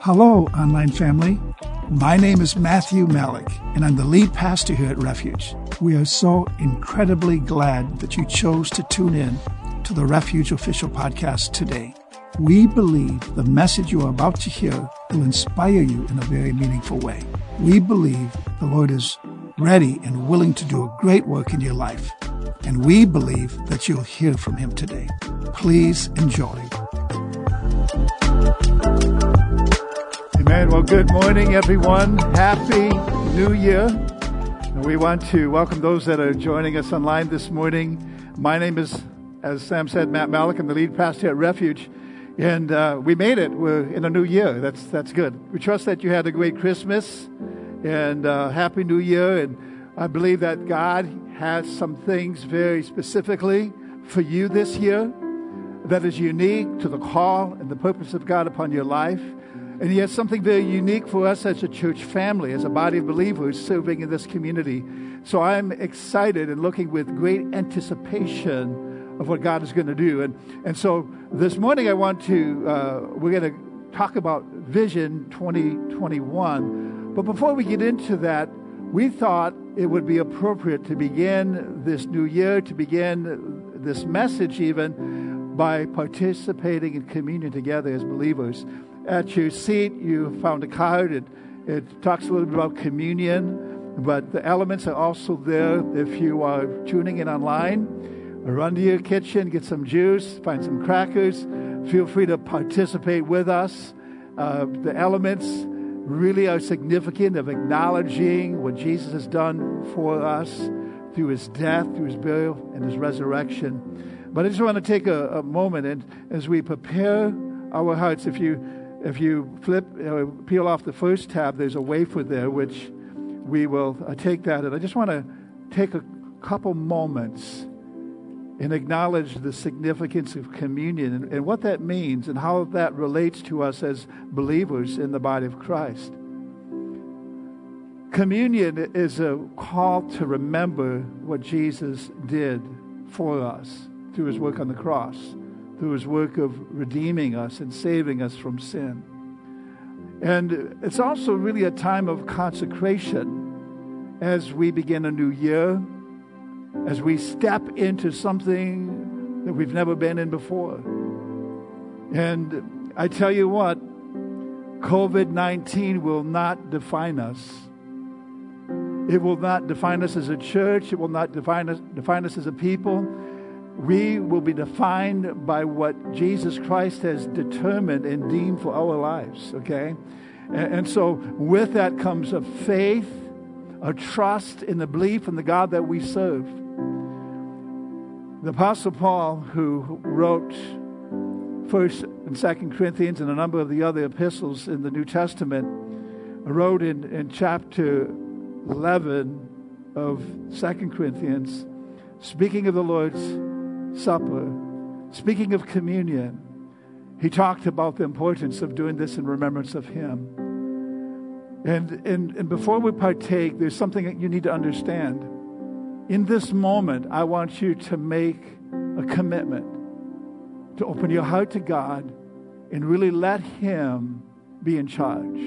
Hello, online family. My name is Matthew Malik, and I'm the lead pastor here at Refuge. We are so incredibly glad that you chose to tune in to the Refuge official podcast today. We believe the message you are about to hear will inspire you in a very meaningful way. We believe the Lord is ready and willing to do a great work in your life, and we believe that you'll hear from Him today. Please enjoy. Amen. Well, good morning, everyone. Happy New Year. And we want to welcome those that are joining us online this morning. My name is, as Sam said, Matt Malik. I'm the lead pastor at Refuge. And uh, we made it. We're in a new year. That's, that's good. We trust that you had a great Christmas and uh, Happy New Year. And I believe that God has some things very specifically for you this year that is unique to the call and the purpose of God upon your life. And yet, something very unique for us as a church family, as a body of believers serving in this community. So I'm excited and looking with great anticipation of what God is going to do. And, and so this morning I want to, uh, we're going to talk about Vision 2021. But before we get into that, we thought it would be appropriate to begin this new year, to begin this message even, by participating in communion together as believers. At your seat, you found a card. It, it talks a little bit about communion, but the elements are also there if you are tuning in online run to your kitchen, get some juice, find some crackers. Feel free to participate with us. Uh, the elements really are significant of acknowledging what Jesus has done for us through his death, through his burial, and his resurrection. But I just want to take a, a moment and as we prepare our hearts, if you if you flip uh, peel off the first tab, there's a wafer there which we will uh, take that. And I just want to take a couple moments and acknowledge the significance of communion and, and, what that means and how that relates to us as believers in the body of Christ. Communion is a call to remember what Jesus did for us through his work on the cross, through his work of redeeming us and saving us from sin. And it's also really a time of consecration as we begin a new year as we step into something that we've never been in before. And I tell you what, COVID 19 will not define us. It will not define us as a church. It will not define us, define us as a people. We will be defined by what Jesus Christ has determined and deemed for our lives, okay? And, and so, with that comes a faith, a trust in the belief in the God that we serve. The Apostle Paul, who wrote First and Second Corinthians and a number of the other epistles in the New Testament, wrote in, in chapter 11 of Second Corinthians, speaking of the Lord's Supper, speaking of communion, he talked about the importance of doing this in remembrance of Him. And, and, and before we partake, there's something that you need to understand in this moment, I want you to make a commitment to open your heart to God and really let Him be in charge.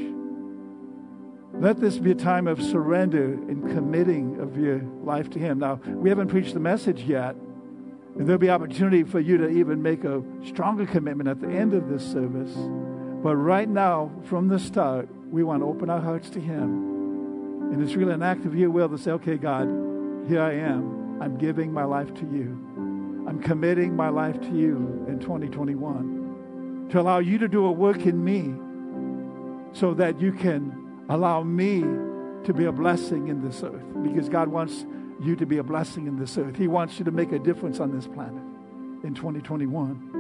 Let this be a time of surrender and committing of your life to Him. Now, we haven't preached the message yet, and there'll be opportunity for you to even make a stronger commitment at the end of this service. But right now, from the start, we want to open our hearts to Him. And it's really an act of your will to say, okay, God, here I am. I'm giving my life to you. I'm committing my life to you in 2021 to allow you to do a work in me so that you can allow me to be a blessing in this earth because God wants you to be a blessing in this earth. He wants you to make a difference on this planet in 2021.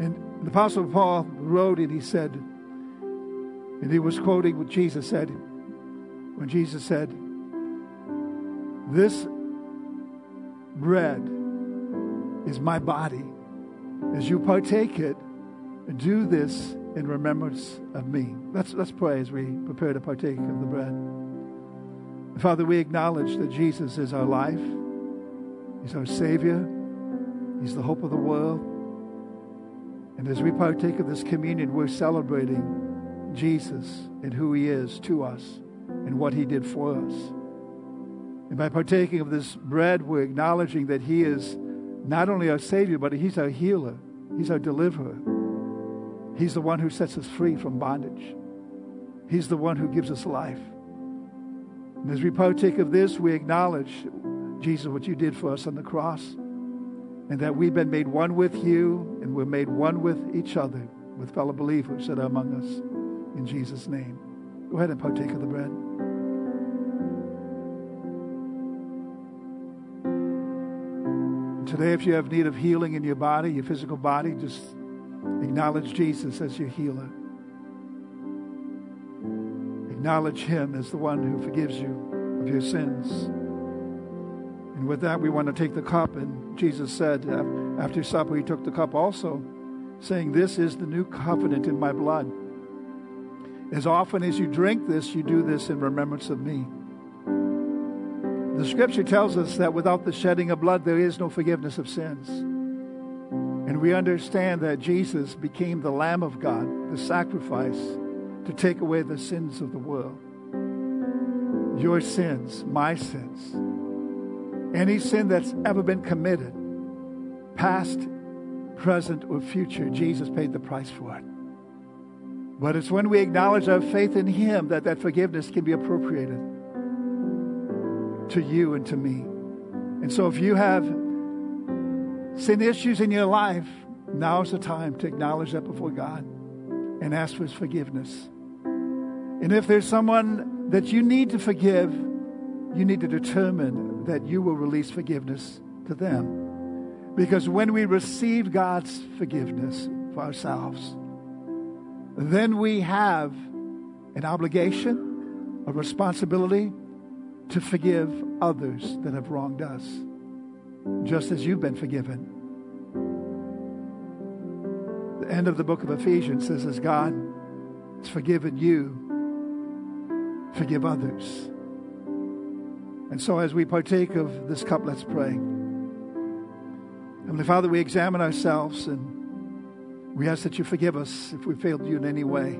And the Apostle Paul wrote it, he said, and he was quoting what Jesus said when Jesus said, this bread is my body. As you partake it, do this in remembrance of me. Let's, let's pray as we prepare to partake of the bread. Father, we acknowledge that Jesus is our life, He's our Savior, He's the hope of the world. And as we partake of this communion, we're celebrating Jesus and who he is to us and what he did for us. And by partaking of this bread, we're acknowledging that he is not only our Savior, but he's our healer, he's our deliverer. He's the one who sets us free from bondage. He's the one who gives us life. And as we partake of this, we acknowledge, Jesus, what you did for us on the cross, and that we've been made one with you, and we're made one with each other, with fellow believers that are among us. In Jesus' name. Go ahead and partake of the bread. Today, if you have need of healing in your body, your physical body, just acknowledge Jesus as your healer. Acknowledge Him as the one who forgives you of your sins. And with that, we want to take the cup. And Jesus said, uh, after supper, He took the cup also, saying, This is the new covenant in my blood. As often as you drink this, you do this in remembrance of me. The scripture tells us that without the shedding of blood, there is no forgiveness of sins. And we understand that Jesus became the Lamb of God, the sacrifice to take away the sins of the world. Your sins, my sins, any sin that's ever been committed, past, present, or future, Jesus paid the price for it. But it's when we acknowledge our faith in Him that that forgiveness can be appropriated to you and to me. And so if you have sin issues in your life, now is the time to acknowledge that before God and ask for His forgiveness. And if there's someone that you need to forgive, you need to determine that you will release forgiveness to them. Because when we receive God's forgiveness for ourselves, then we have an obligation, a responsibility to forgive others that have wronged us, just as you've been forgiven. The end of the book of Ephesians says, as God has forgiven you, forgive others. And so, as we partake of this cup, let's pray. Heavenly Father, we examine ourselves and we ask that you forgive us if we failed you in any way.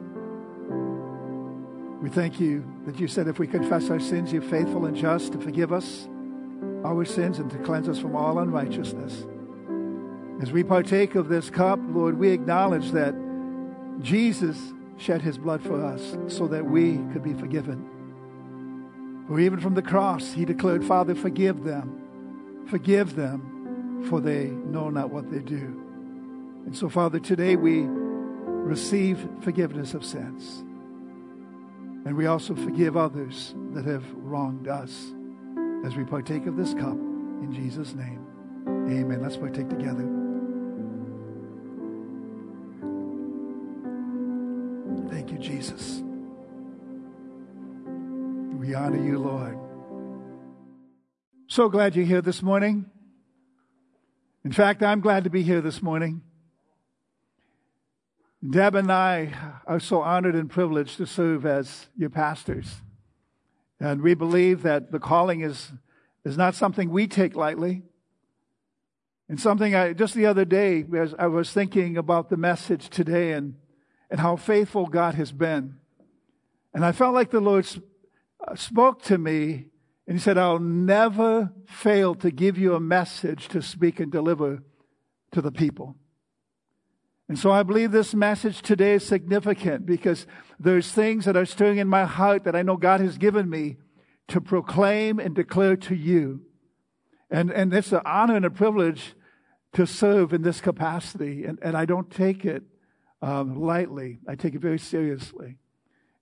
We thank you that you said if we confess our sins, you're faithful and just to forgive us our sins and to cleanse us from all unrighteousness. As we partake of this cup, Lord, we acknowledge that Jesus shed his blood for us so that we could be forgiven. For even from the cross, he declared, Father, forgive them. Forgive them, for they know not what they do. And so, Father, today we receive forgiveness of sins. And we also forgive others that have wronged us as we partake of this cup in Jesus' name. Amen. Let's partake together. Thank you, Jesus. We honor you, Lord. So glad you're here this morning. In fact, I'm glad to be here this morning. Deb and I are so honored and privileged to serve as your pastors. And we believe that the calling is, is not something we take lightly. And something I, just the other day, as I was thinking about the message today and, and how faithful God has been. And I felt like the Lord uh, spoke to me and he said, I'll never fail to give you a message to speak and deliver to the people. And so I believe this message today is significant because there's things that are stirring in my heart that I know God has given me to proclaim and declare to you. And, and it's an honor and a privilege to serve in this capacity. And, and I don't take it um, lightly. I take it very seriously.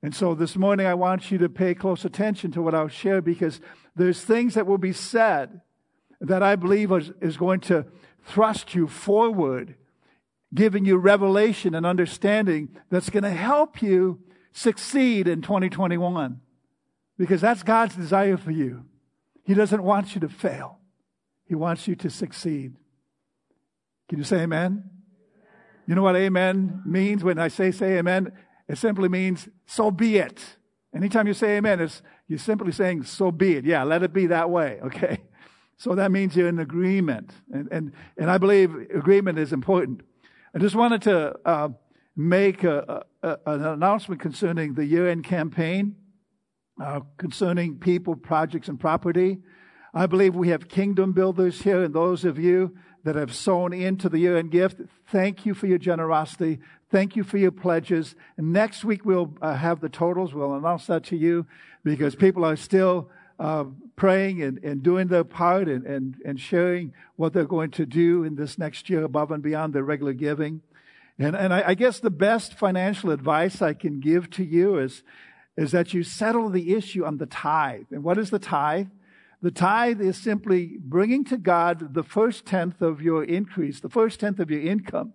And so this morning I want you to pay close attention to what I'll share because there's things that will be said that I believe is, is going to thrust you forward giving you revelation and understanding that's going to help you succeed in 2021. Because that's God's desire for you. He doesn't want you to fail. He wants you to succeed. Can you say amen? You know what amen means when I say say amen? It simply means so be it. Anytime you say amen, it's, you're simply saying so be it. Yeah, let it be that way, okay? So that means you're in agreement. And, and, and I believe agreement is important. I just wanted to uh, make a, a, an announcement concerning the year end campaign, uh, concerning people, projects, and property. I believe we have kingdom builders here, and those of you that have sown into the year end gift, thank you for your generosity. Thank you for your pledges. Next week we'll uh, have the totals. We'll announce that to you because people are still uh, praying and, and doing their part and, and, and sharing what they're going to do in this next year above and beyond their regular giving. And, and I, I guess the best financial advice I can give to you is, is that you settle the issue on the tithe. And what is the tithe? The tithe is simply bringing to God the first tenth of your increase, the first tenth of your income,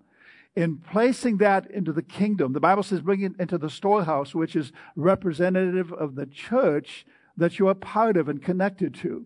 and placing that into the kingdom. The Bible says bring it into the storehouse, which is representative of the church that you are part of and connected to.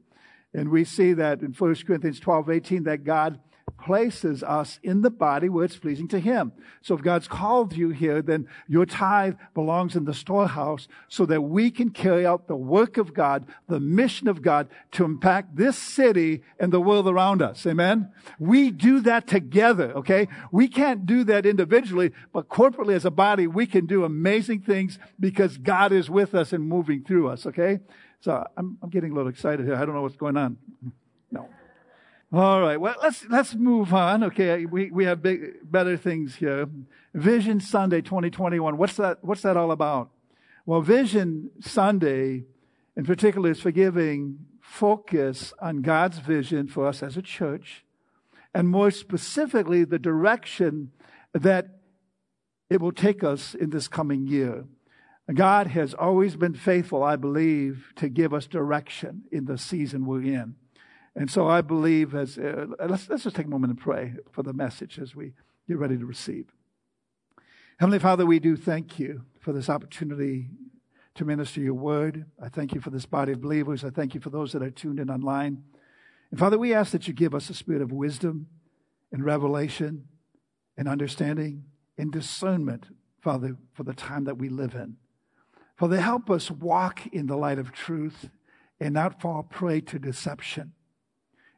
And we see that in 1 Corinthians 12, 18, that God places us in the body where it's pleasing to Him. So if God's called you here, then your tithe belongs in the storehouse so that we can carry out the work of God, the mission of God to impact this city and the world around us. Amen? We do that together, okay? We can't do that individually, but corporately as a body, we can do amazing things because God is with us and moving through us, okay? So I'm, I'm getting a little excited here. I don't know what's going on. No. All right. Well, let's let's move on. Okay, we we have big, better things here. Vision Sunday 2021. What's that? What's that all about? Well, Vision Sunday, in particular, is for giving focus on God's vision for us as a church, and more specifically, the direction that it will take us in this coming year. God has always been faithful, I believe, to give us direction in the season we're in. And so I believe as, uh, let's, let's just take a moment and pray for the message as we get ready to receive. Heavenly Father, we do thank you for this opportunity to minister your word. I thank you for this body of believers. I thank you for those that are tuned in online. And Father, we ask that you give us a spirit of wisdom and revelation and understanding and discernment, Father, for the time that we live in. Father, help us walk in the light of truth and not fall prey to deception.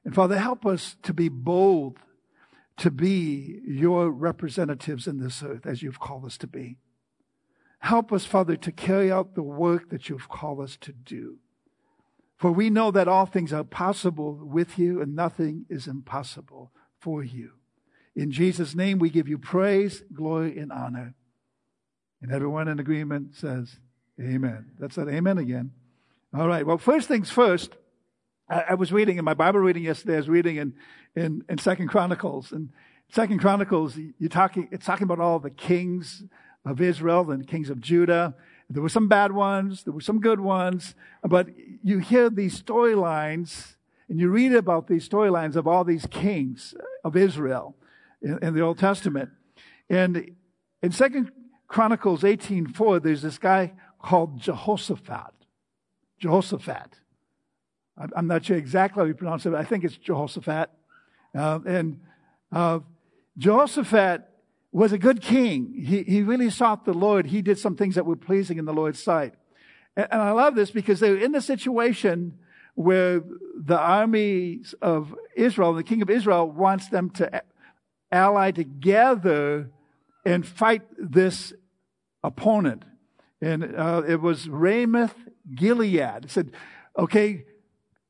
And Father, help us to be bold, to be your representatives in this earth as you've called us to be. Help us, Father, to carry out the work that you've called us to do. For we know that all things are possible with you and nothing is impossible for you. In Jesus' name, we give you praise, glory, and honor. And everyone in agreement says, Amen. That's that amen again. All right. Well, first things first, I, I was reading in my Bible reading yesterday, I was reading in, in, in Second Chronicles. And Second Chronicles, you're talking, it's talking about all the kings of Israel and kings of Judah. There were some bad ones, there were some good ones, but you hear these storylines and you read about these storylines of all these kings of Israel in, in the Old Testament. And in Second Chronicles 18:4, there's this guy called Jehoshaphat. Jehoshaphat. I'm not sure exactly how you pronounce it, but I think it's Jehoshaphat. Uh, and uh, Jehoshaphat was a good king. He, he really sought the Lord. He did some things that were pleasing in the Lord's sight. And, and I love this because they're in the situation where the armies of Israel, the king of Israel, wants them to ally together and fight this opponent and uh, it was Ramoth Gilead. It said, okay,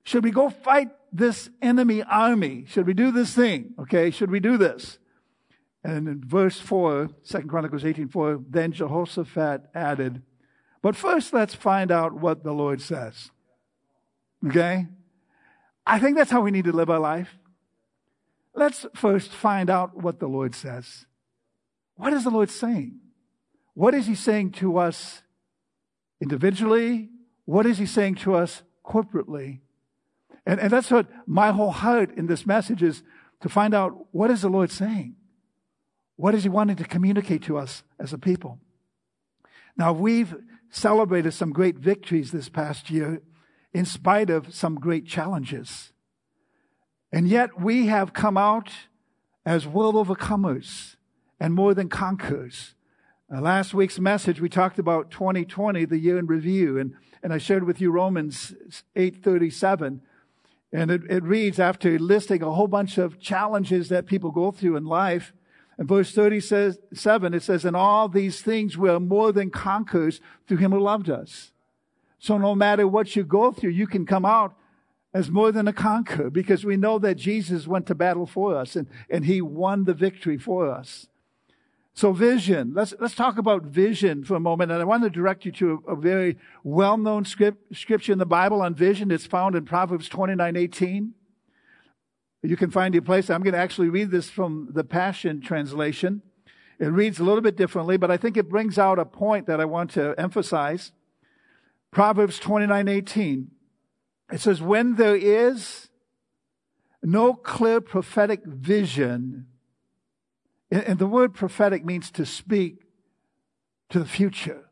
should we go fight this enemy army? Should we do this thing? Okay, should we do this? And in verse 4, 2 Chronicles 18 4, then Jehoshaphat added, But first let's find out what the Lord says. Okay? I think that's how we need to live our life. Let's first find out what the Lord says. What is the Lord saying? What is he saying to us individually? What is he saying to us corporately? And, and that's what my whole heart in this message is to find out what is the Lord saying? What is he wanting to communicate to us as a people? Now, we've celebrated some great victories this past year in spite of some great challenges. And yet we have come out as world overcomers and more than conquerors. Uh, last week's message, we talked about 2020, the year in review, and, and I shared with you Romans 8.37. And it, it reads, after listing a whole bunch of challenges that people go through in life, In verse 37, it says, In all these things we are more than conquerors through him who loved us. So no matter what you go through, you can come out as more than a conqueror because we know that Jesus went to battle for us and, and he won the victory for us. So vision. Let's, let's talk about vision for a moment. And I want to direct you to a, a very well-known script, scripture in the Bible on vision. It's found in Proverbs 29, 18. You can find your place. I'm going to actually read this from the Passion Translation. It reads a little bit differently, but I think it brings out a point that I want to emphasize. Proverbs 29, 18. It says, when there is no clear prophetic vision, and the word prophetic means to speak to the future.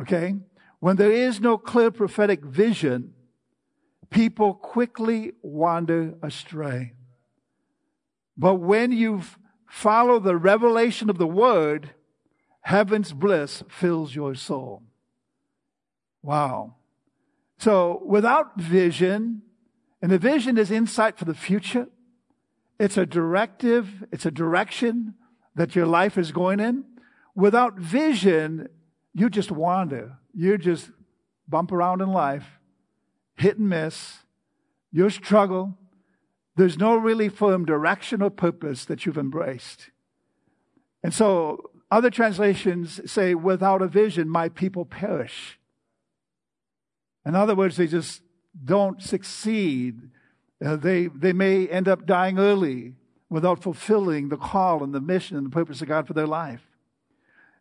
Okay? When there is no clear prophetic vision, people quickly wander astray. But when you follow the revelation of the word, heaven's bliss fills your soul. Wow. So without vision, and the vision is insight for the future, it's a directive, it's a direction that your life is going in. Without vision, you just wander. You just bump around in life, hit and miss. You struggle. There's no really firm direction or purpose that you've embraced. And so other translations say, without a vision, my people perish. In other words, they just don't succeed uh, they, they may end up dying early without fulfilling the call and the mission and the purpose of God for their life.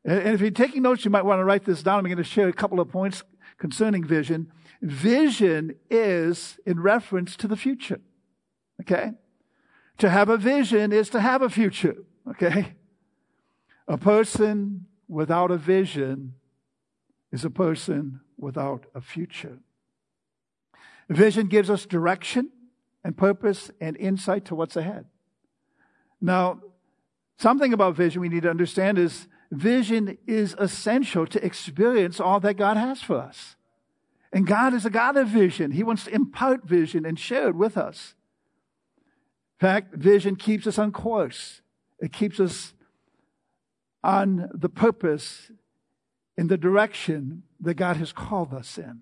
And, and if you're taking notes, you might want to write this down. I'm going to share a couple of points concerning vision. Vision is in reference to the future. Okay? To have a vision is to have a future. Okay? A person without a vision is a person without a future. Vision gives us direction and purpose and insight to what's ahead. Now, something about vision we need to understand is vision is essential to experience all that God has for us. And God is a God of vision. He wants to impart vision and share it with us. In fact, vision keeps us on course. It keeps us on the purpose in the direction that God has called us in.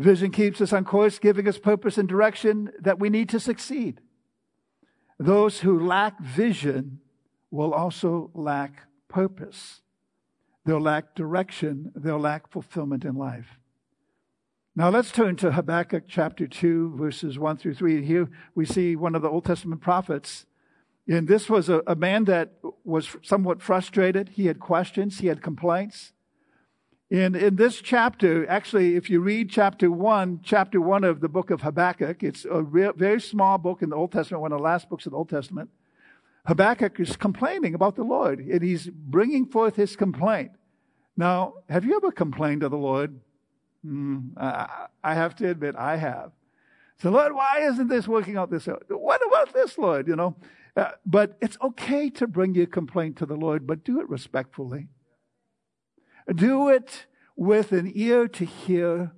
Vision keeps us on course, giving us purpose and direction that we need to succeed. Those who lack vision will also lack purpose. They'll lack direction. They'll lack fulfillment in life. Now let's turn to Habakkuk chapter 2, verses 1 through 3. Here we see one of the Old Testament prophets. And this was a, a man that was somewhat frustrated. He had questions, he had complaints. In, in this chapter, actually, if you read chapter one, chapter one of the book of Habakkuk, it's a real, very small book in the Old Testament, one of the last books of the Old Testament. Habakkuk is complaining about the Lord, and he's bringing forth his complaint. Now, have you ever complained to the Lord? Mm, I, I, have to admit, I have. So, Lord, why isn't this working out this way? What about this, Lord? You know, uh, but it's okay to bring your complaint to the Lord, but do it respectfully. Do it with an ear to hear,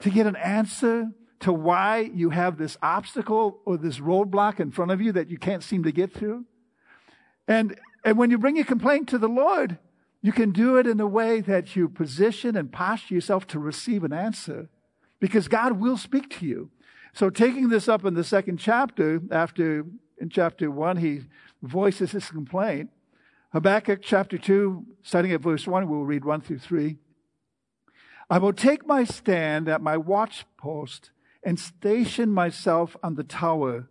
to get an answer to why you have this obstacle or this roadblock in front of you that you can't seem to get through. And, and when you bring your complaint to the Lord, you can do it in a way that you position and posture yourself to receive an answer because God will speak to you. So taking this up in the second chapter, after in chapter one, he voices his complaint. Habakkuk chapter 2, starting at verse 1, we'll read 1 through 3. I will take my stand at my watch post and station myself on the tower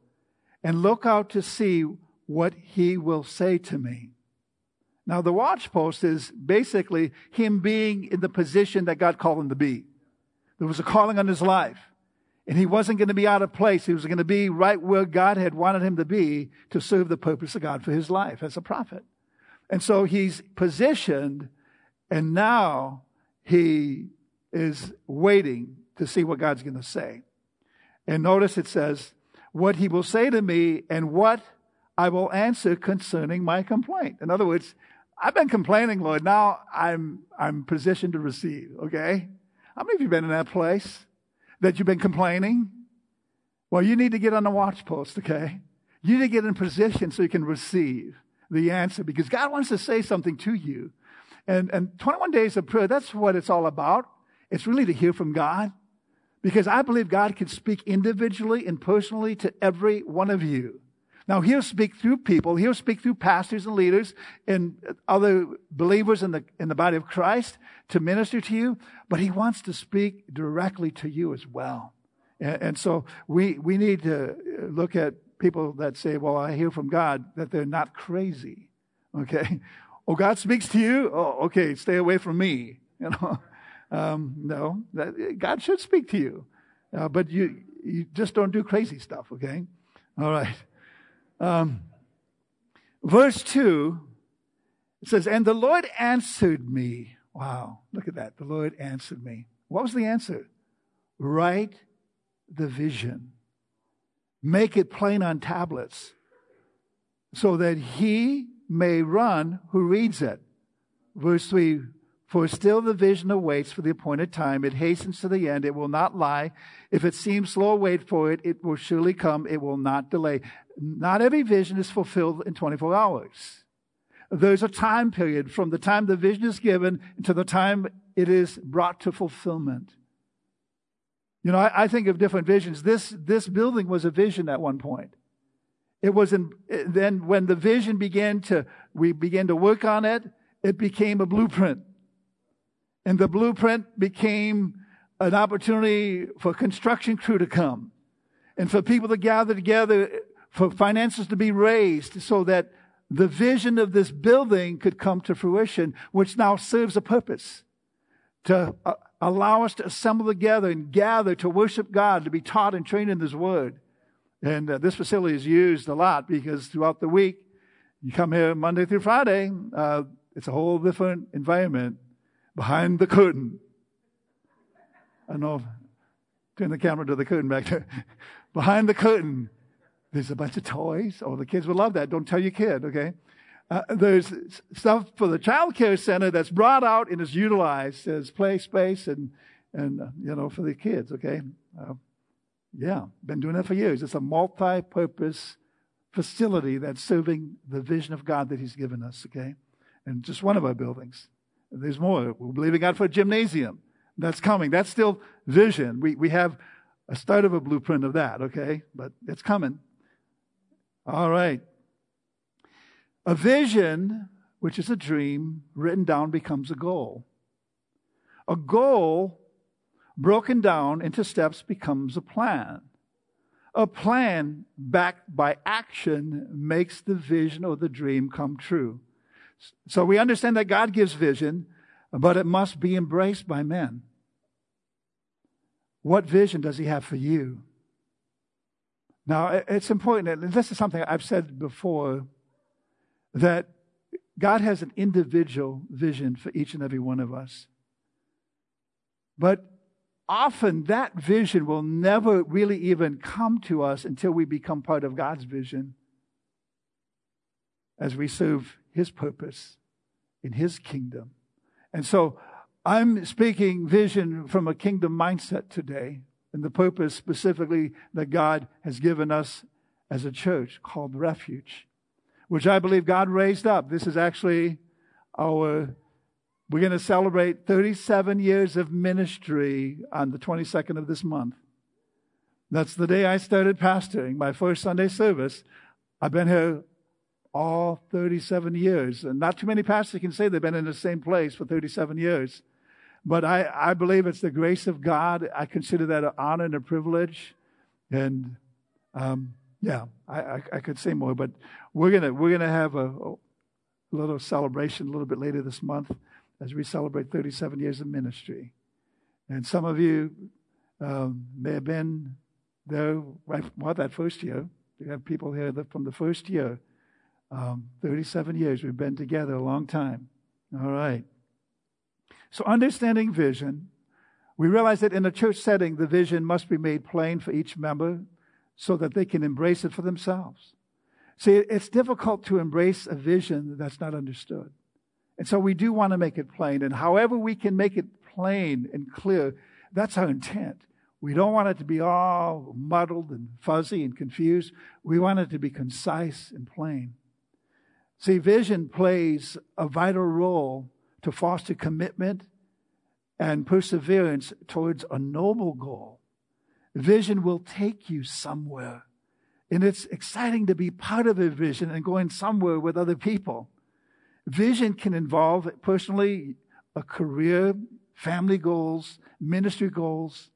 and look out to see what he will say to me. Now, the watch post is basically him being in the position that God called him to be. There was a calling on his life, and he wasn't going to be out of place. He was going to be right where God had wanted him to be to serve the purpose of God for his life as a prophet. And so he's positioned, and now he is waiting to see what God's going to say. And notice it says, What he will say to me, and what I will answer concerning my complaint. In other words, I've been complaining, Lord. Now I'm, I'm positioned to receive, okay? How many of you been in that place that you've been complaining? Well, you need to get on the watch post, okay? You need to get in position so you can receive the answer because God wants to say something to you. And, and 21 days of prayer, that's what it's all about. It's really to hear from God because I believe God can speak individually and personally to every one of you. Now, he'll speak through people. He'll speak through pastors and leaders and other believers in the, in the body of Christ to minister to you, but he wants to speak directly to you as well. And, and so we, we need to look at people that say, well, I hear from God, that they're not crazy. Okay. Oh, God speaks to you? Oh, okay. Stay away from me. You know, um, no, that, God should speak to you. Uh, but you, you just don't do crazy stuff. Okay. All right. Um, verse 2 it says, And the Lord answered me. Wow, look at that. The Lord answered me. What was the answer? Write the vision, make it plain on tablets, so that he may run who reads it. Verse 3 For still the vision awaits for the appointed time. It hastens to the end. It will not lie. If it seems slow, wait for it. It will surely come. It will not delay. Not every vision is fulfilled in 24 hours. There's a time period from the time the vision is given to the time it is brought to fulfillment. You know, I, I, think of different visions. This, this building was a vision at one point. It was in, then when the vision began to, we began to work on it, it became a blueprint. And the blueprint became an opportunity for construction crew to come and for people to gather together for finances to be raised so that the vision of this building could come to fruition, which now serves a purpose to uh, allow us to assemble together and gather to worship God, to be taught and trained in His Word. And uh, this facility is used a lot because throughout the week, you come here Monday through Friday, uh, it's a whole different environment behind the curtain. I don't know, turn the camera to the curtain back there. behind the curtain there's a bunch of toys. Oh, the kids will love that. Don't tell your kid, okay? Uh, there's stuff for the child care center that's brought out and is utilized as play space and, and uh, you know, for the kids, okay? Uh, yeah, been doing that for years. It's a multi purpose facility that's serving the vision of God that He's given us, okay? And just one of our buildings. There's more. We're believing God for a gymnasium. That's coming. That's still vision. We, we have a start of a blueprint of that, okay? But it's coming. All right. A vision, which is a dream, written down becomes a goal. A goal broken down into steps becomes a plan. A plan backed by action makes the vision or the dream come true. So we understand that God gives vision, but it must be embraced by men. What vision does He have for you? Now, it's important, and this is something I've said before, that God has an individual vision for each and every one of us. But often that vision will never really even come to us until we become part of God's vision as we serve His purpose in His kingdom. And so I'm speaking vision from a kingdom mindset today and the purpose specifically that God has given us as a church called Refuge, which I believe God raised up. This is actually our, we're going to celebrate 37 years of ministry on the 22nd of this month. That's the day I started pastoring, my first Sunday service. I've been here all 37 years, and not too many pastors can say they've been in the same place for 37 years. But I, I believe it's the grace of God. I consider that an honor and a privilege. And um, yeah, I, I, I, could say more, but we're gonna we're gonna have a, a, little celebration a little bit later this month as we celebrate 37 years of ministry. And some of you um, may have been there right well that first year. We have people here that from the first year. Um, 37 years we've been together a long time. All right. So, understanding vision, we realize that in a church setting, the vision must be made plain for each member so that they can embrace it for themselves. See, it's difficult to embrace a vision that's not understood. And so we do want to make it plain. And however we can make it plain and clear, that's our intent. We don't want it to be all muddled and fuzzy and confused. We want it to be concise and plain. See, vision plays a vital role to foster commitment and perseverance towards a noble goal. Vision will take you somewhere. And it's exciting to be part of a vision and going somewhere with other people. Vision can involve personally a career, family goals, ministry goals,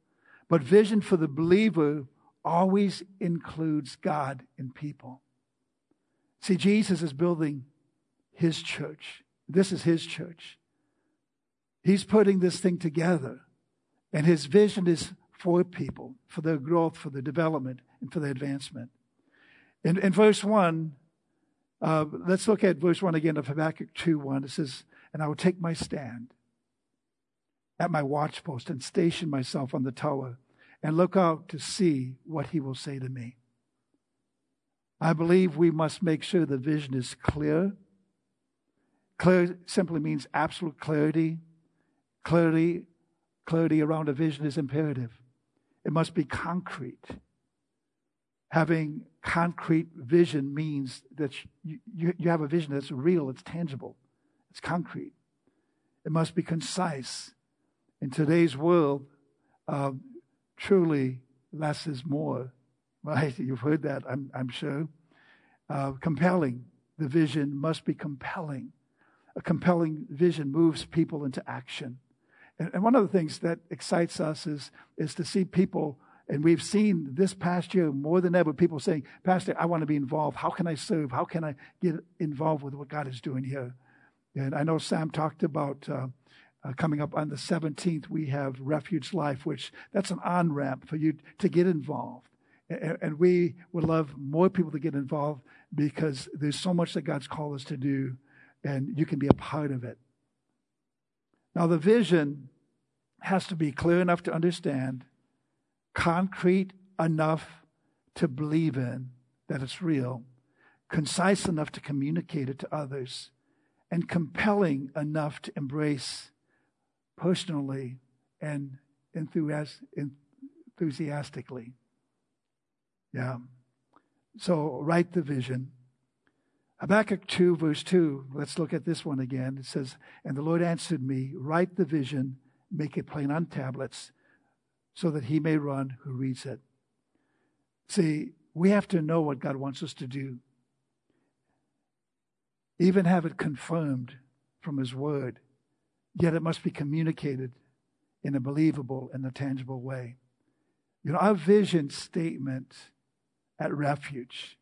but vision for the believer always includes God and people. See, Jesus is building his church. This is his church. He's putting this thing together, and his vision is for people, for their growth, for their development, and for their advancement. In, in verse 1, uh, let's look at verse 1 again of Habakkuk 2 1. It says, And I will take my stand at my watchpost and station myself on the tower and look out to see what he will say to me. I believe we must make sure the vision is clear. Clear simply means absolute clarity. Clarity, clarity around a vision is imperative. It must be concrete having concrete vision means that you, you, have a vision that's real, it's tangible, it's concrete. It must be concise. In today's world, uh, truly less is more. Right? You've heard that, I'm, I'm sure. Uh, compelling. The vision must be compelling. A compelling vision moves people into action. And, one of the things that excites us is, is to see people and we've seen this past year more than ever people saying, Pastor, I want to be involved. How can I serve? How can I get involved with what God is doing here? And I know Sam talked about uh, uh, coming up on the 17th, we have Refuge Life, which that's an on ramp for you to get involved. And, and we would love more people to get involved because there's so much that God's called us to do, and you can be a part of it. Now, the vision has to be clear enough to understand concrete enough to believe in that it's real, concise enough to communicate it to others, and compelling enough to embrace personally and enthusiastically. Yeah. So write the vision. Habakkuk 2, verse 2, let's look at this one again. It says, And the Lord answered me, Write the vision, make it plain on tablets so that he may run who reads it. See, we have to know what God wants us to do, even have it confirmed from his word, yet it must be communicated in a believable and a tangible way. You know, our vision statement at Refuge,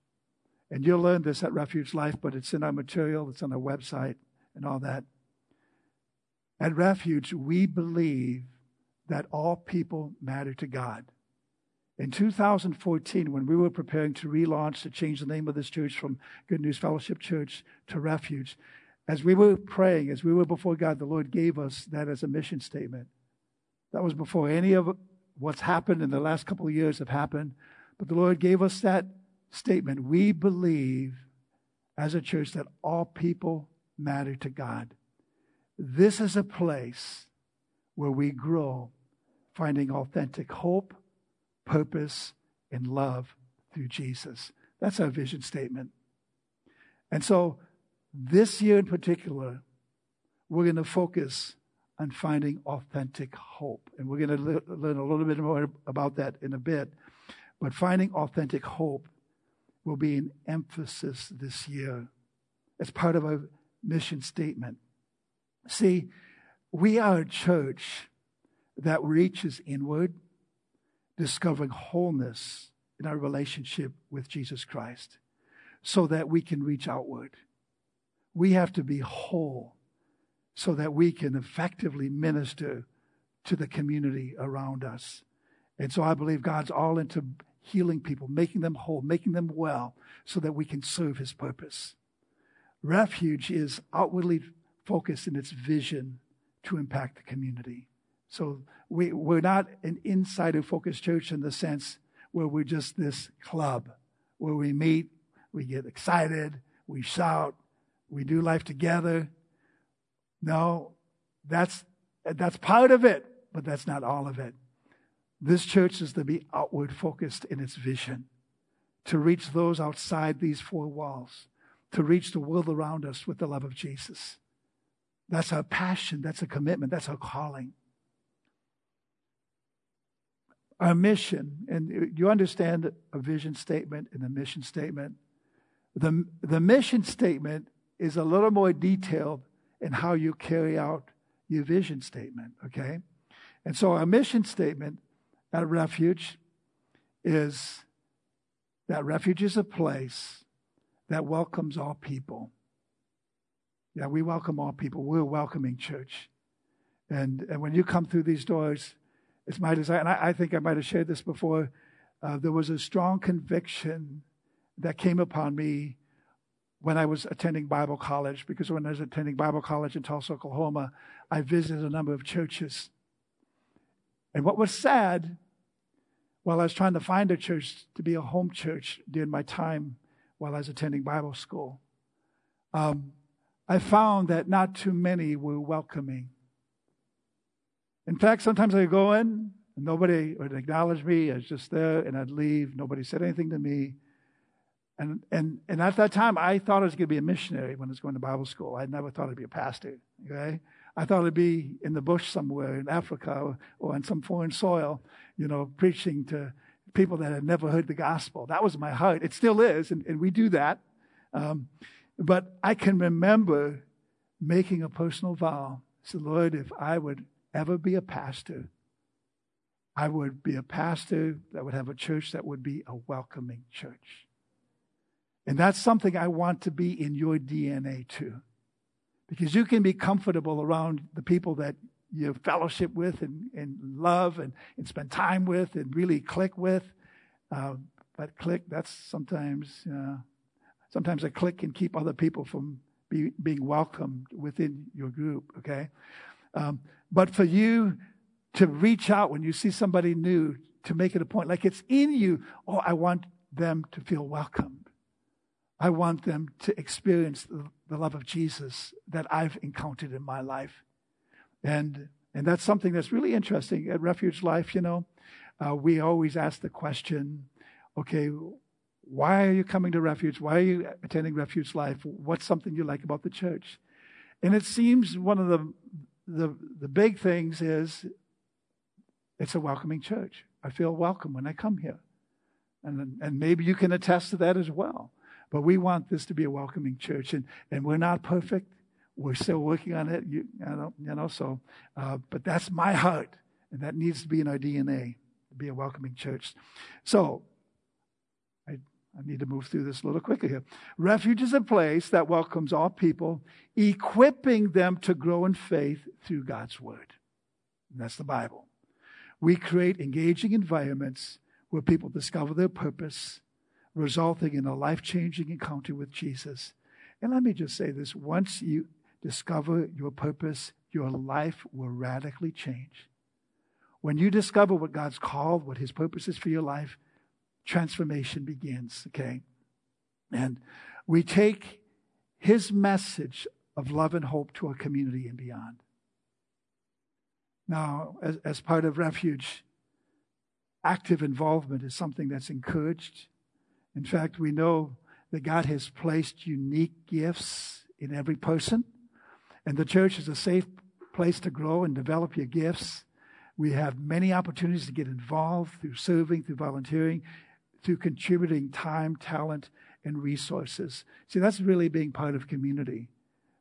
and you'll learn this at Refuge Life, but it's in our material, it's on our website, and all that. At Refuge, we believe that all people matter to God. In 2014, when we were preparing to relaunch, to change the name of this church from Good News Fellowship Church to Refuge, as we were praying, as we were before God, the Lord gave us that as a mission statement. That was before any of what's happened in the last couple of years have happened. But the Lord gave us that statement. We believe as a church that all people matter to God. This is a place where we grow, finding authentic hope, purpose, and love through Jesus. That's our vision statement. And so, this year in particular, we're going to focus on finding authentic hope. And we're going to le- learn a little bit more about that in a bit. But finding authentic hope will be an emphasis this year as part of our mission statement. See, we are a church that reaches inward, discovering wholeness in our relationship with Jesus Christ so that we can reach outward. We have to be whole so that we can effectively minister to the community around us. And so I believe God's all into healing people, making them whole, making them well, so that we can serve his purpose. Refuge is outwardly focused in its vision to impact the community. So we, we're not an insider focused church in the sense where we're just this club where we meet, we get excited, we shout, we do life together. No, that's, that's part of it, but that's not all of it. This church is to be outward focused in its vision, to reach those outside these four walls, to reach the world around us with the love of Jesus. That's our passion, that's a commitment, that's our calling. Our mission, and you understand a vision statement and a mission statement. The, the mission statement is a little more detailed in how you carry out your vision statement, okay? And so our mission statement at Refuge is that Refuge is a place that welcomes all people. Yeah, we welcome all people. We're a welcoming church. And, and when you come through these doors, it's my desire, and I, I think I might have shared this before. Uh, there was a strong conviction that came upon me when I was attending Bible college, because when I was attending Bible college in Tulsa, Oklahoma, I visited a number of churches. And what was sad, while I was trying to find a church to be a home church during my time while I was attending Bible school, um, I found that not too many were welcoming. In fact, sometimes I'd go in, and nobody would acknowledge me. I was just there, and I'd leave. Nobody said anything to me. And, and, and at that time, I thought I was going to be a missionary when I was going to Bible school. I never thought I'd be a pastor. Okay? I thought I'd be in the bush somewhere in Africa or, on some foreign soil, you know, preaching to people that had never heard the gospel. That was my heart. It still is, and, and we do that. Um, but I can remember making a personal vow. I said, Lord, if I would ever be a pastor, I would be a pastor that would have a church that would be a welcoming church. And that's something I want to be in your DNA too. Because you can be comfortable around the people that you fellowship with and, and love and, and spend time with and really click with. Uh, but clique, that's sometimes, uh, sometimes a clique can keep other people from be, being welcomed within your group, okay? Um, but for you to reach out when you see somebody new, to make it a point, like it's in you, oh, I want them to feel welcome. I want them to experience the, love of Jesus that I've encountered in my life. And, and that's something that's really interesting at Refuge Life, you know. Uh, we always ask the question, okay, why are you coming to Refuge? Why are you attending Refuge Life? What's something you like about the church? And it seems one of the, the, the big things is it's a welcoming church. I feel welcome when I come here. And, and maybe you can attest to that as well. But we want this to be a welcoming church, and, and we're not perfect. We're still working on it, you, know, you know so, uh, but that's my heart, and that needs to be in our DNA, to be a welcoming church. So, I, I need to move through this a little quicker here. Refuge is a place that welcomes all people, equipping them to grow in faith through God's Word. And that's the Bible. We create engaging environments where people discover their purpose resulting in a life changing encounter with Jesus. And let me just say this once you discover your purpose, your life will radically change. When you discover what God's called, what His purpose is for your life, transformation begins, okay? And we take His message of love and hope to our community and beyond. Now, as, as part of Refuge, active involvement is something that's encouraged in fact, we know that God has placed unique gifts in every person, and the church is a safe place to grow and develop your gifts. We have many opportunities to get involved through serving, through volunteering, through contributing time, talent, and resources. See, that's really being part of community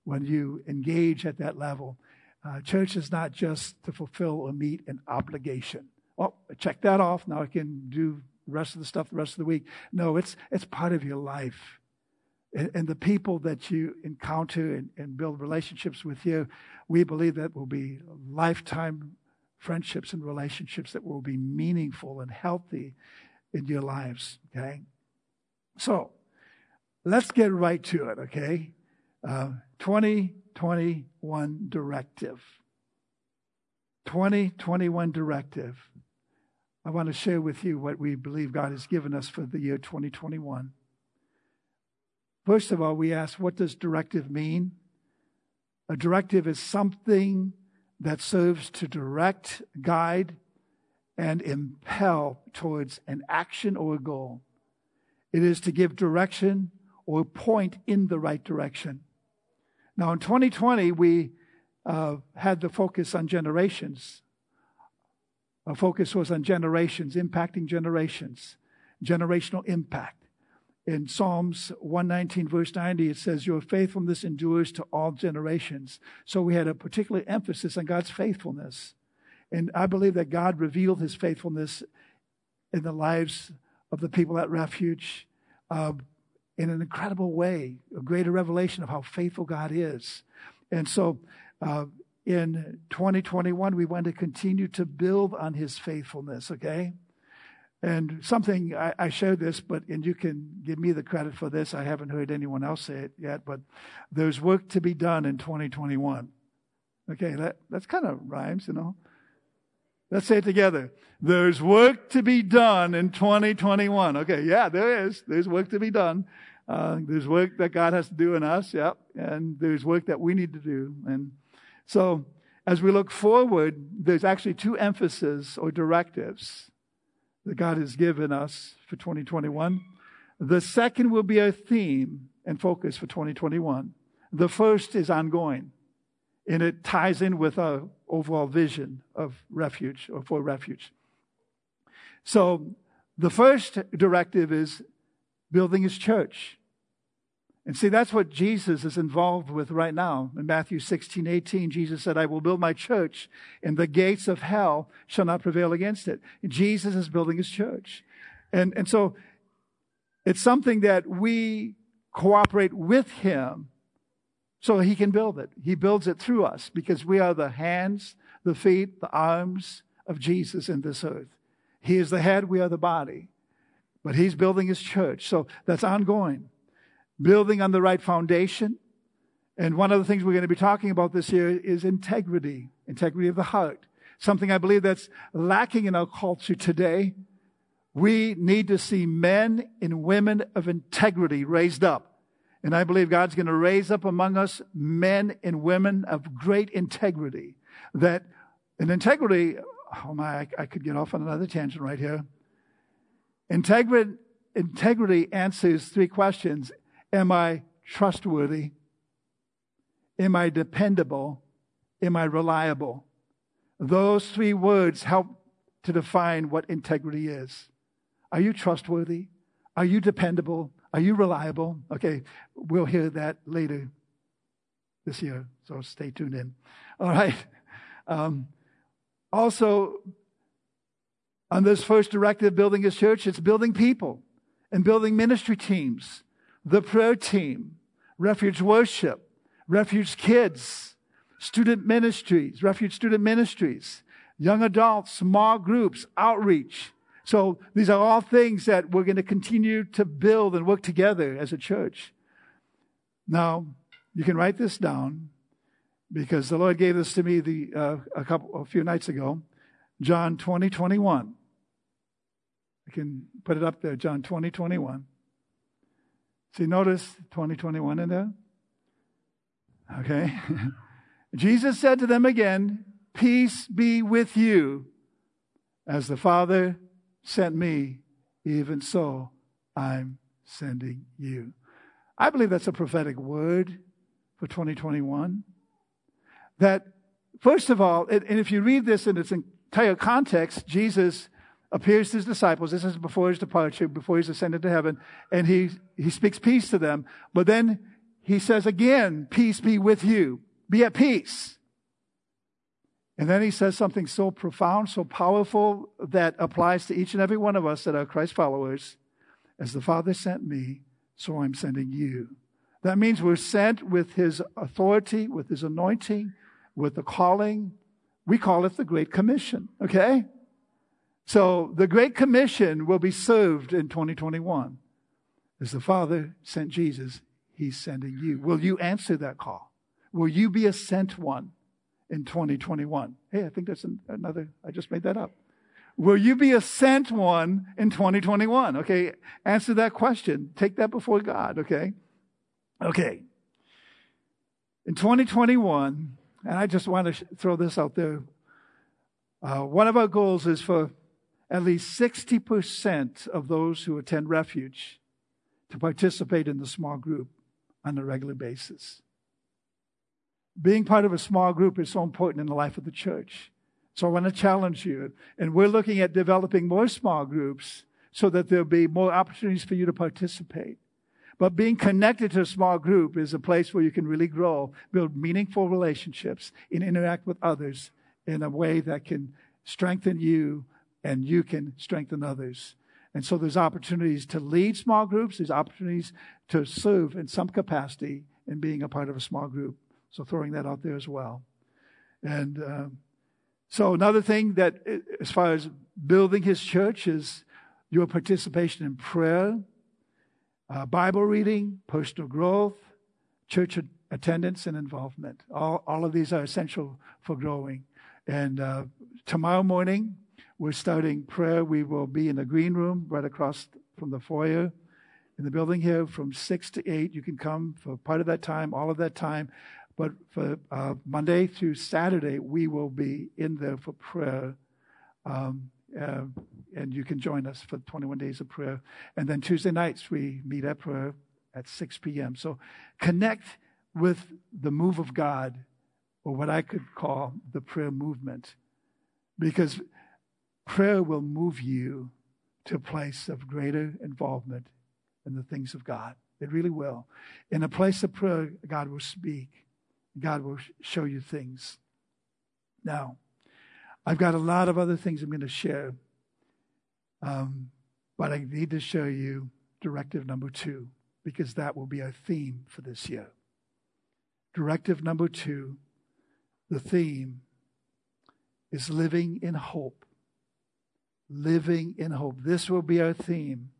when you engage at that level. Uh, church is not just to fulfill or meet an obligation. Oh, check that off. Now I can do the rest of the stuff the rest of the week. No, it's, it's part of your life. And, and the people that you encounter and, and build relationships with you, we believe that will be lifetime friendships and relationships that will be meaningful and healthy in your lives. Okay? So, let's get right to it, okay? Uh, 2021 directive. 2021 directive. I want to share with you what we believe God has given us for the year 2021. First of all, we ask, what does directive mean? A directive is something that serves to direct, guide, and impel towards an action or a goal. It is to give direction or point in the right direction. Now, in 2020, we uh, had the focus on generations. Our focus was on generations, impacting generations, generational impact. In Psalms 119, verse 90, it says, Your faithfulness endures to all generations. So we had a particular emphasis on God's faithfulness. And I believe that God revealed his faithfulness in the lives of the people at Refuge uh, in an incredible way, a greater revelation of how faithful God is. And so uh, in 2021, we want to continue to build on his faithfulness, okay? And something I, I shared this, but and you can give me the credit for this. I haven't heard anyone else say it yet, but there's work to be done in 2021. Okay, that that's kind of rhymes, you know. Let's say it together. There's work to be done in 2021. Okay, yeah, there is. There's work to be done. Uh, there's work that God has to do in us, yep, and there's work that we need to do. And so, as we look forward, there's actually two emphases or directives that God has given us for 2021. The second will be a theme and focus for 2021. The first is ongoing, and it ties in with our overall vision of refuge or for refuge. So, the first directive is building his church. And see, that's what Jesus is involved with right now. In Matthew 16, 18, Jesus said, I will build my church, and the gates of hell shall not prevail against it. And Jesus is building his church. And, and so it's something that we cooperate with him so he can build it. He builds it through us because we are the hands, the feet, the arms of Jesus in this earth. He is the head, we are the body. But he's building his church. So that's ongoing building on the right foundation. And one of the things we're going to be talking about this year is integrity, integrity of the heart. Something I believe that's lacking in our culture today. We need to see men and women of integrity raised up. And I believe God's going to raise up among us men and women of great integrity. That, and integrity, oh my, I could get off on another tangent right here. Integrity, integrity answers three questions Am I trustworthy? Am I dependable? Am I reliable? Those three words help to define what integrity is. Are you trustworthy? Are you dependable? Are you reliable? Okay, we'll hear that later this year, so stay tuned in. All right. Um, also, on this first directive, building his church, it's building people and building ministry teams the prayer team, refuge worship, refuge kids, student ministries, refuge student ministries, young adults, small groups, outreach. So these are all things that we're going to continue to build and work together as a church. Now, you can write this down because the Lord gave this to me the, uh, a couple, a few nights ago. John 20, 21. I can put it up there, John 20, 21. See, notice 2021 in there? Okay. Jesus said to them again, Peace be with you. As the Father sent me, even so I'm sending you. I believe that's a prophetic word for 2021. That, first of all, and if you read this in its entire context, Jesus appears to his disciples. This is before his departure, before he's ascended to heaven, and he, he speaks peace to them. But then he says again, peace be with you. Be at peace. And then he says something so profound, so powerful that applies to each and every one of us that are Christ followers. As the Father sent me, so I'm sending you. That means we're sent with his authority, with his anointing, with the calling. We call it the Great Commission, okay? So the Great Commission will be served in 2021. As the Father sent Jesus, He's sending you. Will you answer that call? Will you be a sent one in 2021? Hey, I think that's another, I just made that up. Will you be a sent one in 2021? Okay, answer that question. Take that before God, okay? Okay. In 2021, and I just want to throw this out there. Uh, one of our goals is for at least 60% of those who attend refuge to participate in the small group on a regular basis. Being part of a small group is so important in the life of the church. So I want to challenge you. And we're looking at developing more small groups so that there'll be more opportunities for you to participate. But being connected to a small group is a place where you can really grow, build meaningful relationships, and interact with others in a way that can strengthen you and you can strengthen others. And so there's opportunities to lead small groups, there's opportunities to serve in some capacity in being a part of a small group. So throwing that out there as well. And um, so another thing that, as far as building his church, is your participation in prayer, uh, Bible reading, personal growth, church attendance, and involvement. All, all of these are essential for growing. And uh, tomorrow morning, we're starting prayer. We will be in the green room right across from the foyer in the building here from 6 to 8. You can come for part of that time, all of that time. But for uh, Monday through Saturday, we will be in there for prayer. Um, uh, and you can join us for 21 days of prayer. And then Tuesday nights, we meet at prayer at 6 p.m. So connect with the move of God, or what I could call the prayer movement, because prayer will move you to a place of greater involvement in the things of God. It really will. In a place of prayer, God will speak. God will show you things. Now, I've got a lot of other things I'm going to share, um, but I need to show you directive number two because that will be our theme for this year. Directive number two the theme is living in hope. Living in hope. This will be our theme.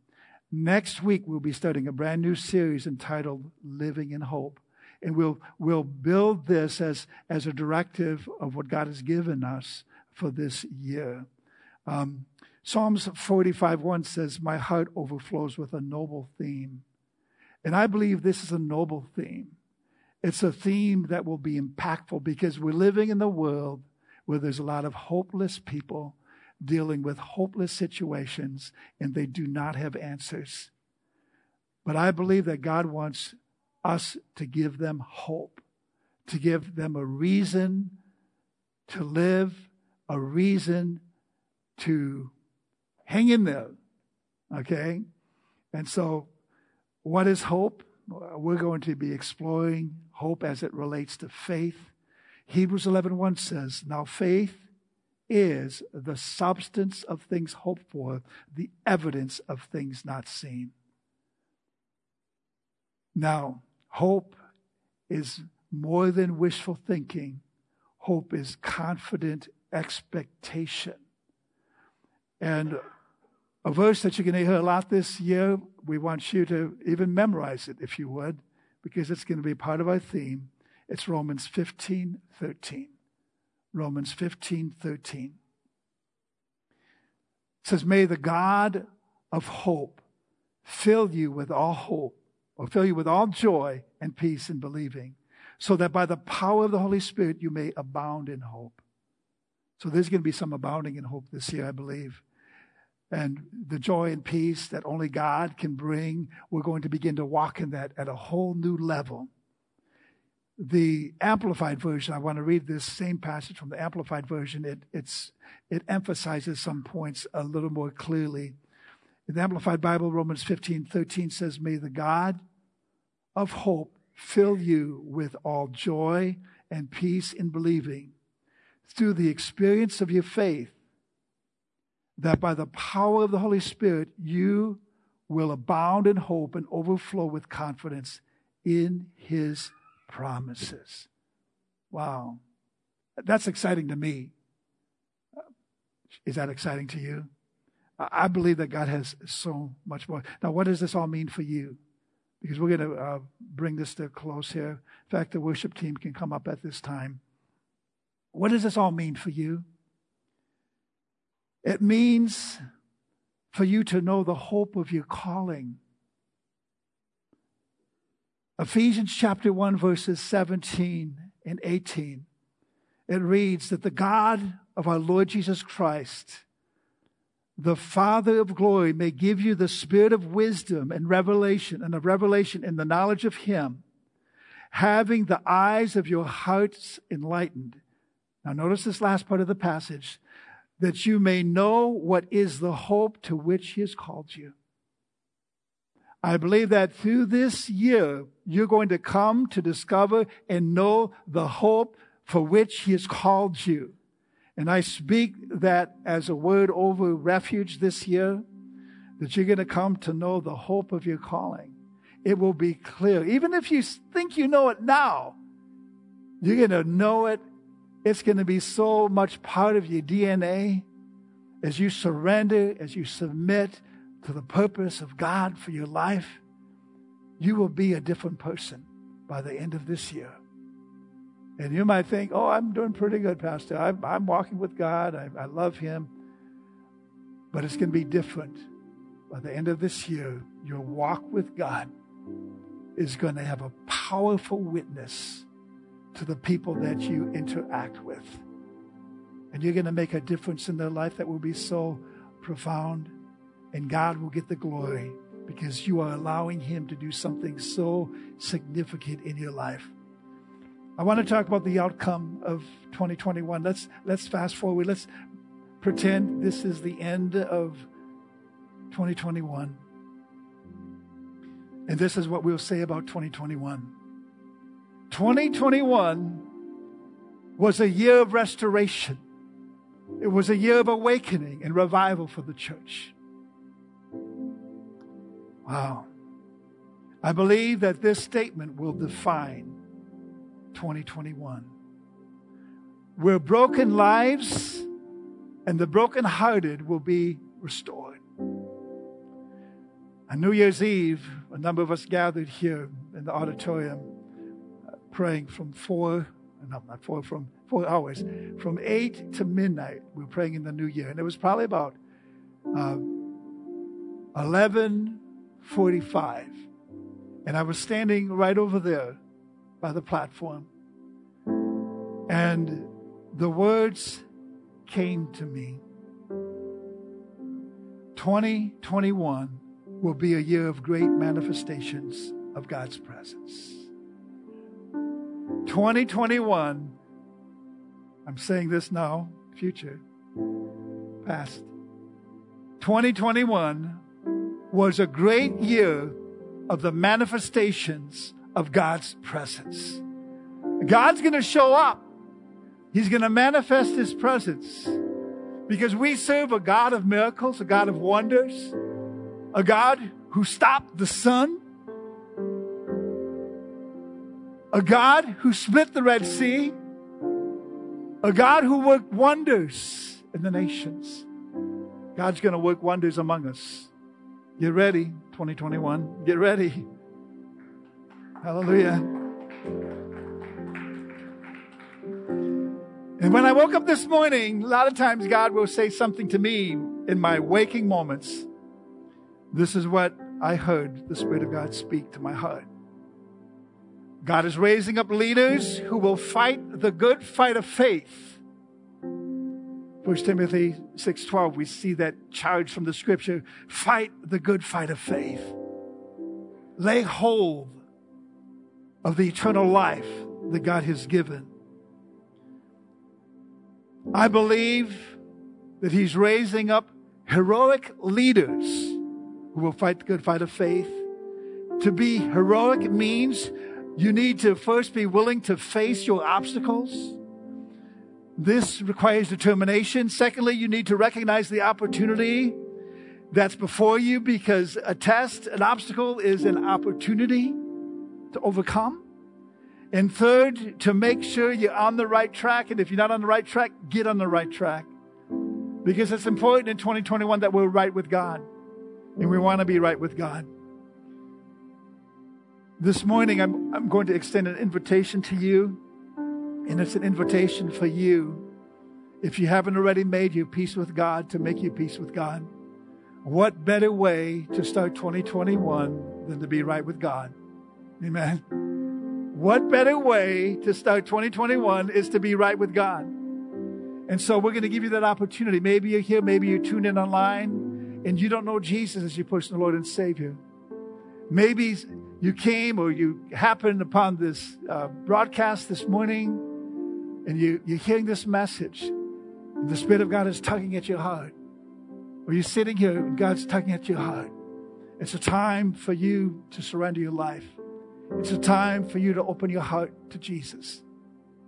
Next week, we'll be starting a brand new series entitled Living in Hope. And we'll, we'll build this as, as a directive of what God has given us for this year. Um, Psalms 45 1 says, My heart overflows with a noble theme. And I believe this is a noble theme. It's a theme that will be impactful because we're living in the world where there's a lot of hopeless people dealing with hopeless situations and they do not have answers. But I believe that God wants us to give them hope, to give them a reason to live, a reason to hang in there. Okay? And so, what is hope? We're going to be exploring hope as it relates to faith. Hebrews 11:1 says, "Now faith is the substance of things hoped for, the evidence of things not seen." Now, hope is more than wishful thinking. Hope is confident expectation. And a verse that you're going to hear a lot this year, we want you to even memorize it if you would, because it's going to be part of our theme. It's Romans 15 13. Romans 15 13. It says, May the God of hope fill you with all hope, or fill you with all joy and peace in believing, so that by the power of the Holy Spirit you may abound in hope. So there's going to be some abounding in hope this year, I believe and the joy and peace that only God can bring, we're going to begin to walk in that at a whole new level. The Amplified Version, I want to read this same passage from the Amplified Version. It, it's, it emphasizes some points a little more clearly. In the Amplified Bible, Romans 15 13 says, May the God of hope fill you with all joy and peace in believing through the experience of your faith that by the power of the Holy Spirit, you will abound in hope and overflow with confidence in His promises. Wow. That's exciting to me. Is that exciting to you? I believe that God has so much more. Now, what does this all mean for you? Because we're going to uh, bring this to a close here. In fact, the worship team can come up at this time. What does this all mean for you? It means for you to know the hope of your calling. Ephesians chapter 1, verses 17 and 18. It reads that the God of our Lord Jesus Christ, the Father of glory may give you the spirit of wisdom and revelation and of revelation in the knowledge of Him, having the eyes of your hearts enlightened. Now, notice this last part of the passage that you may know what is the hope to which He has called you. I believe that through this year, you're going to come to discover and know the hope for which He has called you. And I speak that as a word over refuge this year, that you're going to come to know the hope of your calling. It will be clear. Even if you think you know it now, you're going to know it. It's going to be so much part of your DNA as you surrender, as you submit to the purpose of God for your life. You will be a different person by the end of this year. And you might think, oh, I'm doing pretty good, Pastor. I'm, I'm walking with God. I, I love Him. But it's going to be different. By the end of this year, your walk with God is going to have a powerful witness to the people that you interact with. And you're going to make a difference in their life that will be so profound. And God will get the glory because you are allowing Him to do something so significant in your life. I want to talk about the outcome of 2021. Let's let's fast forward. Let's pretend this is the end of 2021. And this is what we'll say about 2021. 2021 was a year of restoration. It was a year of awakening and revival for the church. Wow. I believe that this statement will define 2021. Where broken lives and the brokenhearted will be restored. On New Year's Eve, a number of us gathered here in the auditorium uh, praying from four, no, not four, from four hours, from eight to midnight. We were praying in the new year. And it was probably about uh, 1145. And I was standing right over there by the platform. And the words came to me 2021 will be a year of great manifestations of God's presence. 2021, I'm saying this now, future, past. 2021 was a great year of the manifestations of God's presence. God's going to show up. He's going to manifest His presence because we serve a God of miracles, a God of wonders, a God who stopped the sun, a God who split the Red Sea, a God who worked wonders in the nations. God's going to work wonders among us. Get ready, 2021. Get ready. Hallelujah. And when I woke up this morning, a lot of times God will say something to me in my waking moments. This is what I heard the Spirit of God speak to my heart. God is raising up leaders who will fight the good fight of faith. 1 Timothy 6:12 we see that charge from the scripture fight the good fight of faith. Lay hold of the eternal life that God has given. I believe that He's raising up heroic leaders who will fight the good fight of faith. To be heroic means you need to first be willing to face your obstacles. This requires determination. Secondly, you need to recognize the opportunity that's before you because a test, an obstacle is an opportunity to overcome. And third, to make sure you're on the right track. And if you're not on the right track, get on the right track. Because it's important in 2021 that we're right with God. And we want to be right with God. This morning, I'm, I'm going to extend an invitation to you. And it's an invitation for you. If you haven't already made your peace with God, to make your peace with God. What better way to start 2021 than to be right with God? Amen. What better way to start 2021 is to be right with God? And so we're going to give you that opportunity. Maybe you're here, maybe you tuned in online and you don't know Jesus as your personal Lord and Savior. Maybe you came or you happened upon this uh, broadcast this morning and you, you're hearing this message. The Spirit of God is tugging at your heart. Or you're sitting here and God's tugging at your heart. It's a time for you to surrender your life. It's a time for you to open your heart to Jesus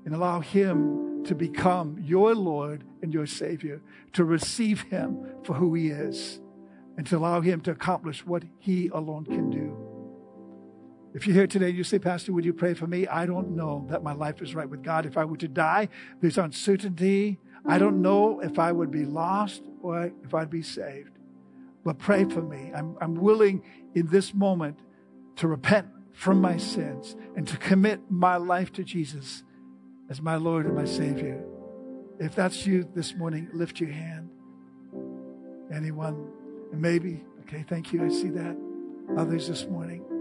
and allow Him to become your Lord and your Savior, to receive Him for who He is, and to allow Him to accomplish what He alone can do. If you're here today and you say, Pastor, would you pray for me? I don't know that my life is right with God. If I were to die, there's uncertainty. I don't know if I would be lost or if I'd be saved. But pray for me. I'm, I'm willing in this moment to repent from my sins and to commit my life to Jesus as my Lord and my Savior. If that's you this morning, lift your hand. Anyone? And maybe, okay, thank you. I see that. Others this morning.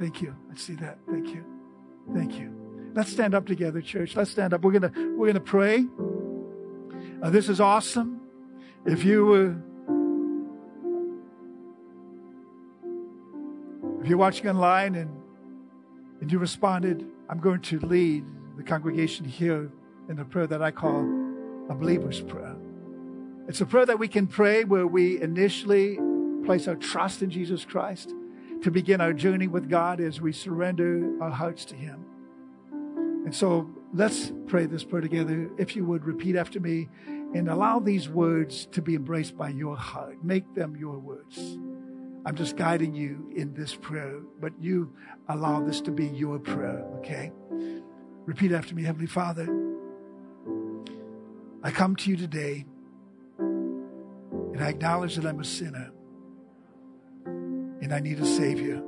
Thank you. I see that. Thank you. Thank you. Let's stand up together, church. Let's stand up. We're gonna we're gonna pray. Uh, this is awesome. If you were if you're watching online and and you responded, I'm going to lead the congregation here in a prayer that I call a believer's prayer. It's a prayer that we can pray where we initially place our trust in Jesus Christ to begin our journey with God as we surrender our hearts to Him. And so let's pray this prayer together. If you would repeat after me and allow these words to be embraced by your heart, make them your words. I'm just guiding you in this prayer, but you allow this to be your prayer, okay? Repeat after me Heavenly Father, I come to you today and I acknowledge that I'm a sinner and I need a Savior.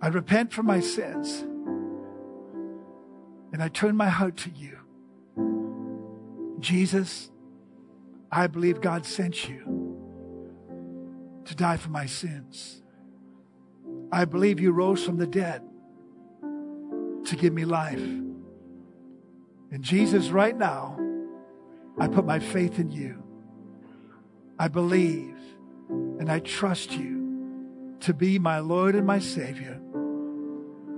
I repent for my sins and I turn my heart to you. Jesus, I believe God sent you to die for my sins. I believe you rose from the dead to give me life. And Jesus, right now, I put my faith in you. I believe and I trust you to be my Lord and my Savior.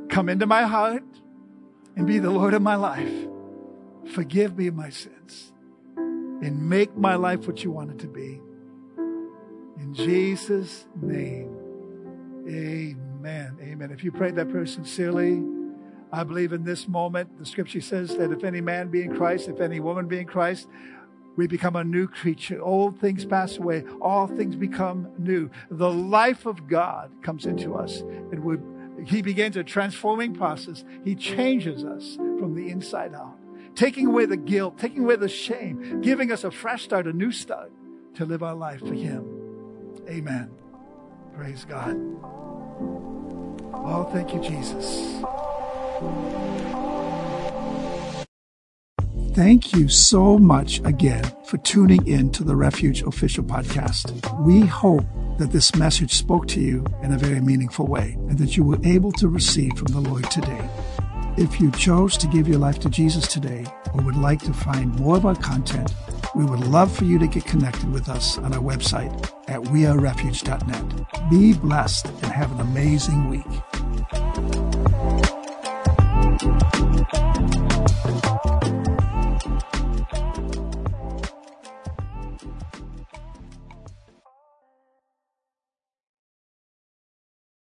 Come into my heart and be the Lord of my life. Forgive me my sins and make my life what you want it to be. In Jesus' name, amen. Amen. If you prayed that prayer sincerely, I believe in this moment, the scripture says that if any man be in Christ, if any woman be in Christ, we become a new creature. Old things pass away, all things become new. The life of God comes into us, and we, He begins a transforming process. He changes us from the inside out, taking away the guilt, taking away the shame, giving us a fresh start, a new start to live our life for Him. Amen. Praise God. Oh, thank you, Jesus. Thank you so much again for tuning in to the Refuge Official Podcast. We hope that this message spoke to you in a very meaningful way and that you were able to receive from the Lord today. If you chose to give your life to Jesus today or would like to find more of our content, we would love for you to get connected with us on our website at wearerefuge.net. Be blessed and have an amazing week.